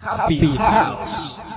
Happy House.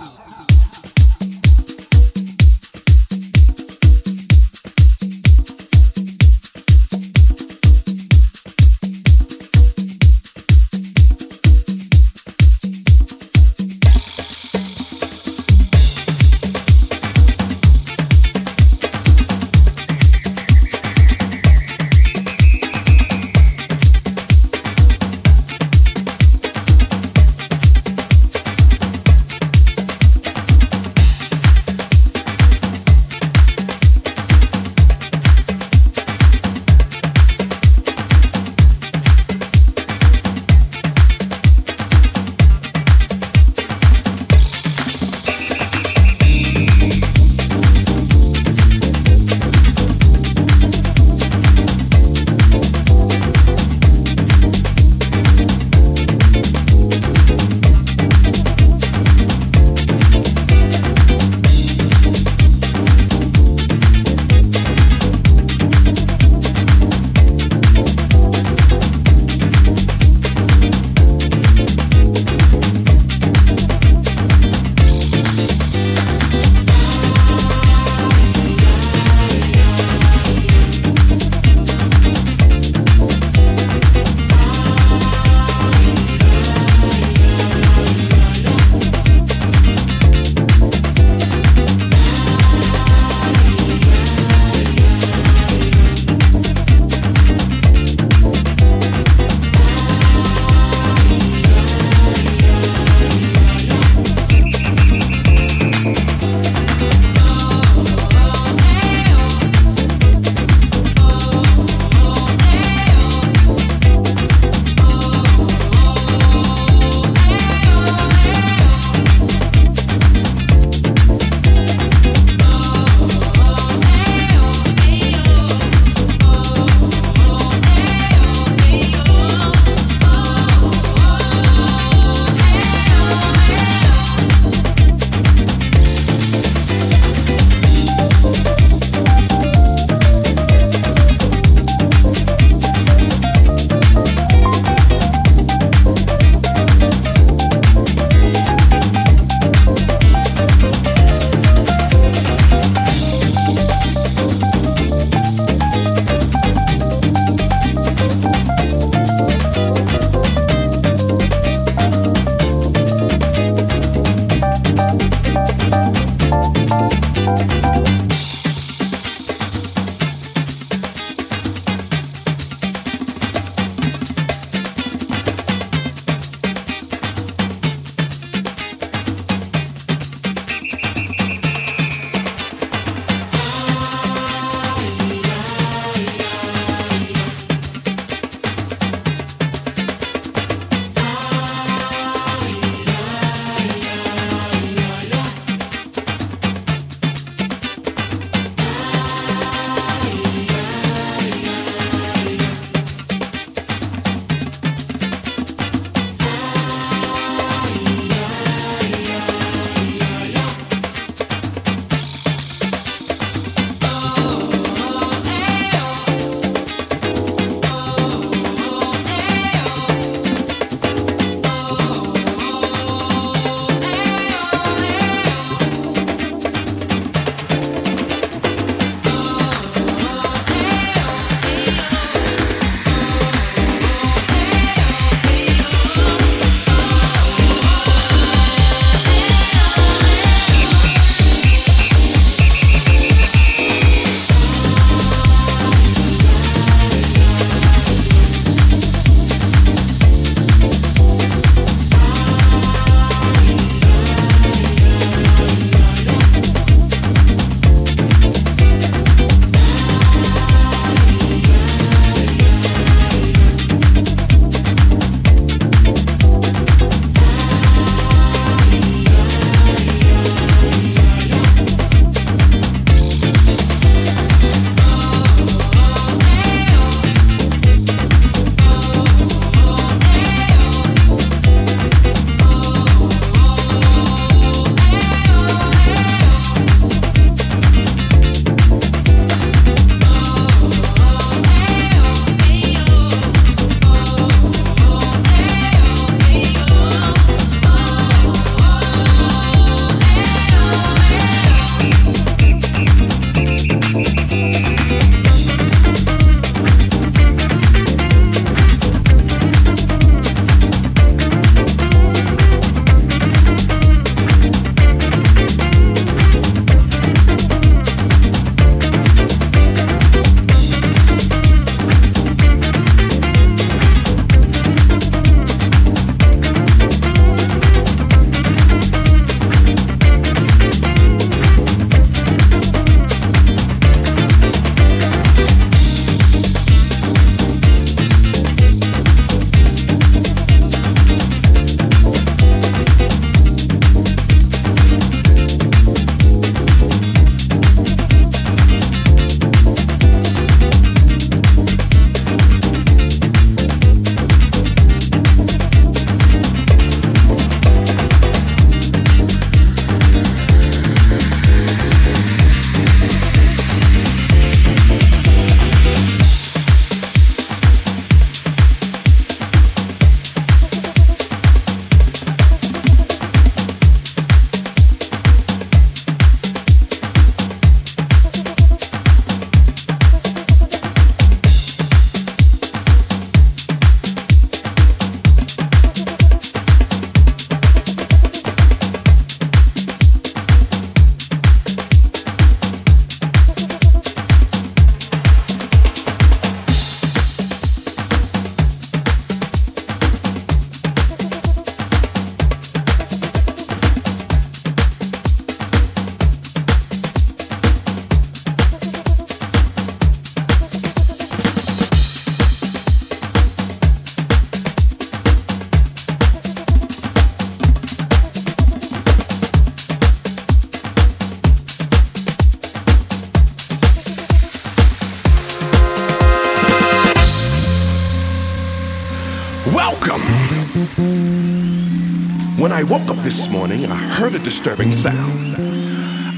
Disturbing sound.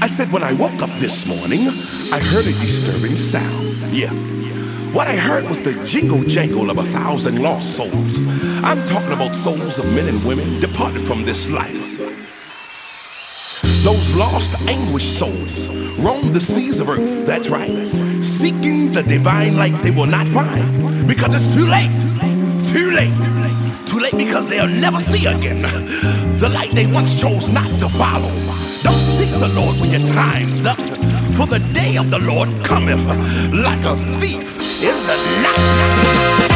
I said, when I woke up this morning, I heard a disturbing sound. Yeah. What I heard was the jingle jangle of a thousand lost souls. I'm talking about souls of men and women departed from this life. Those lost, anguished souls roam the seas of earth, that's right, seeking the divine light they will not find because it's too late. Too late. Too late because they'll never see again the light they once chose not to follow. Don't seek the Lord when your time's up, for the day of the Lord cometh like a thief in the night.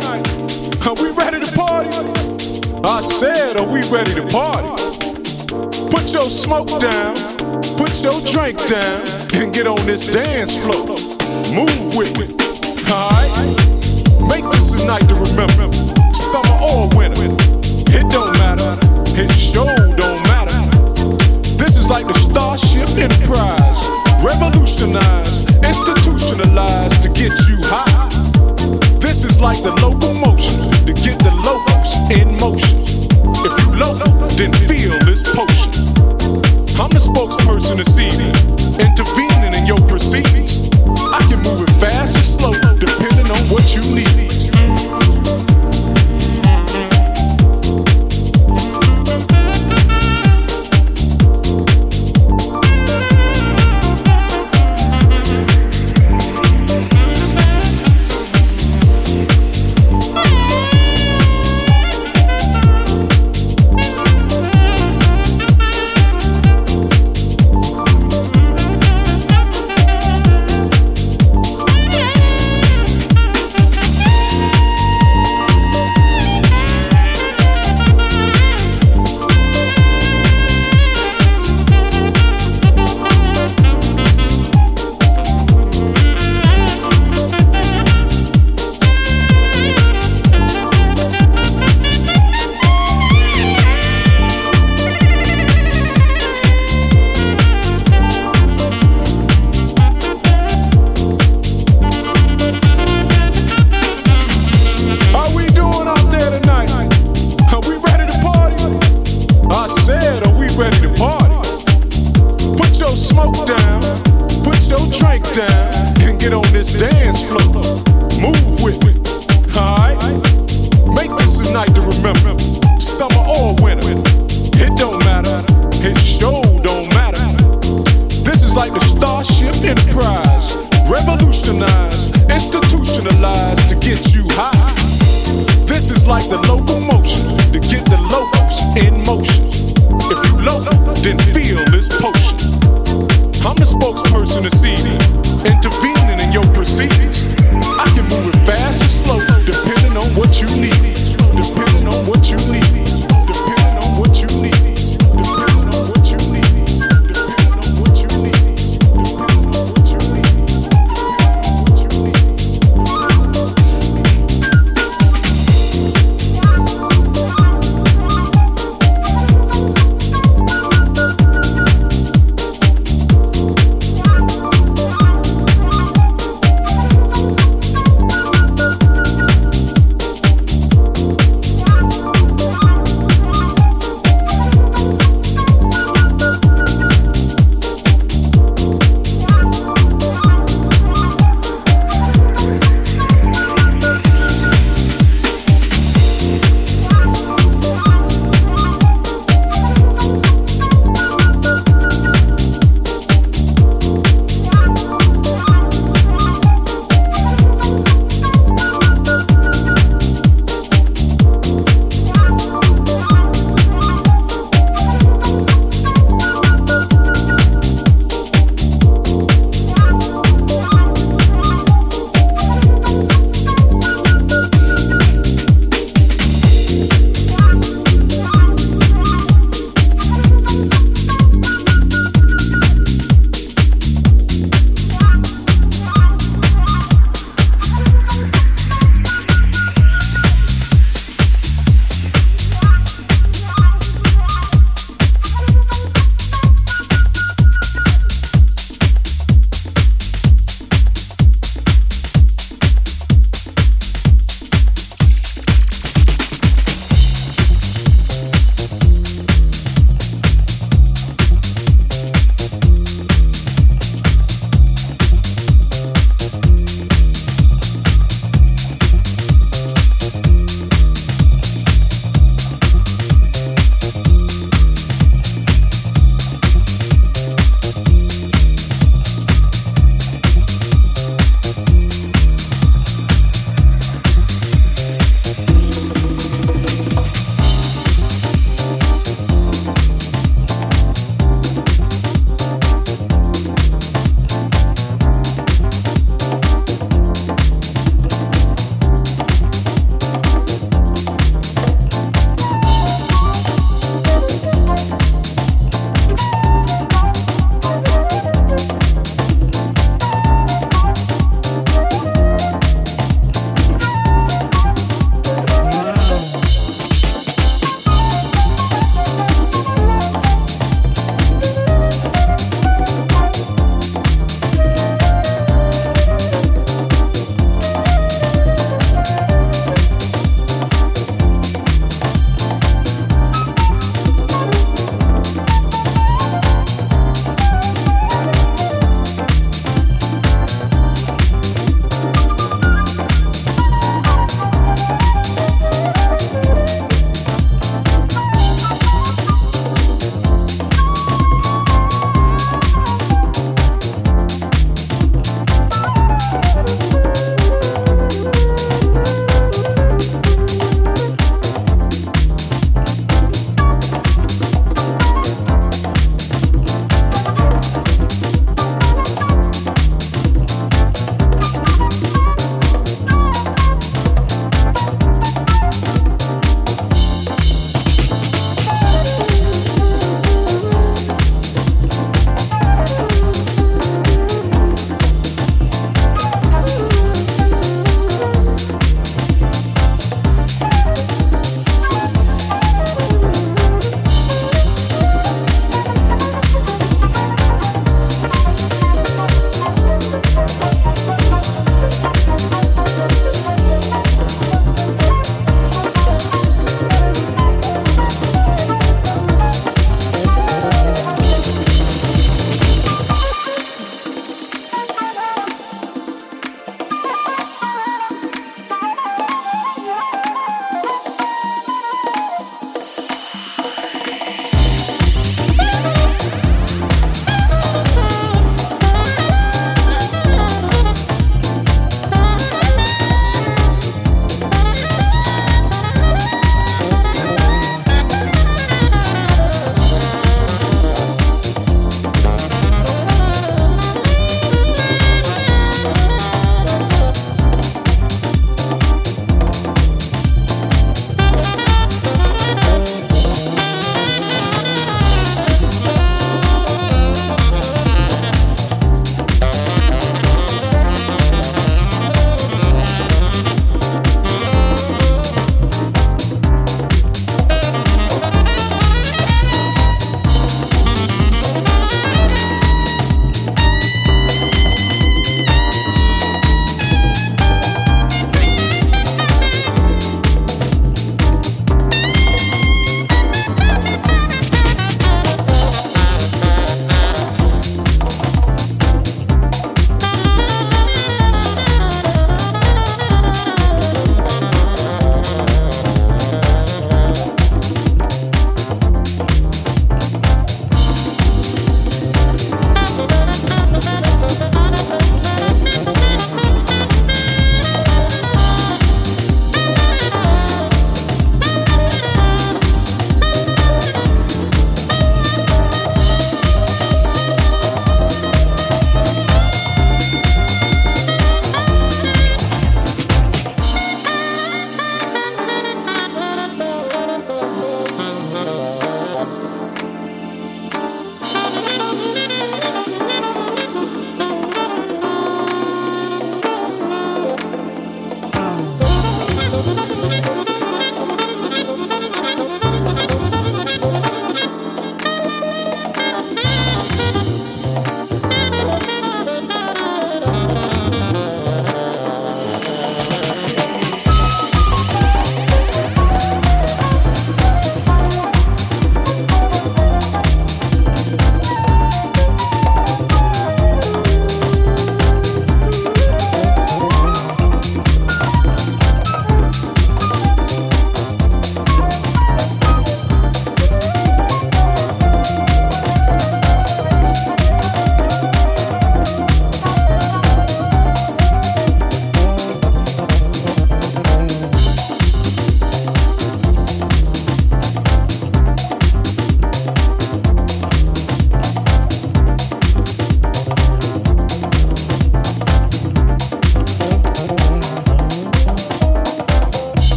night. Are we ready to party? I said, are we ready to party? Put your smoke down, put your drink down, and get on this dance floor. Move with me, Alright? Make this a night to remember. Summer or winter. It don't matter. It sure don't matter. This is like the Starship Enterprise. Revolutionized, institutionalized to get you high. This is like the locomotion to get the locals in motion. If you low, then feel this potion. I'm the spokesperson this evening, intervening in your proceedings. I can move it fast or slow, depending on what you need.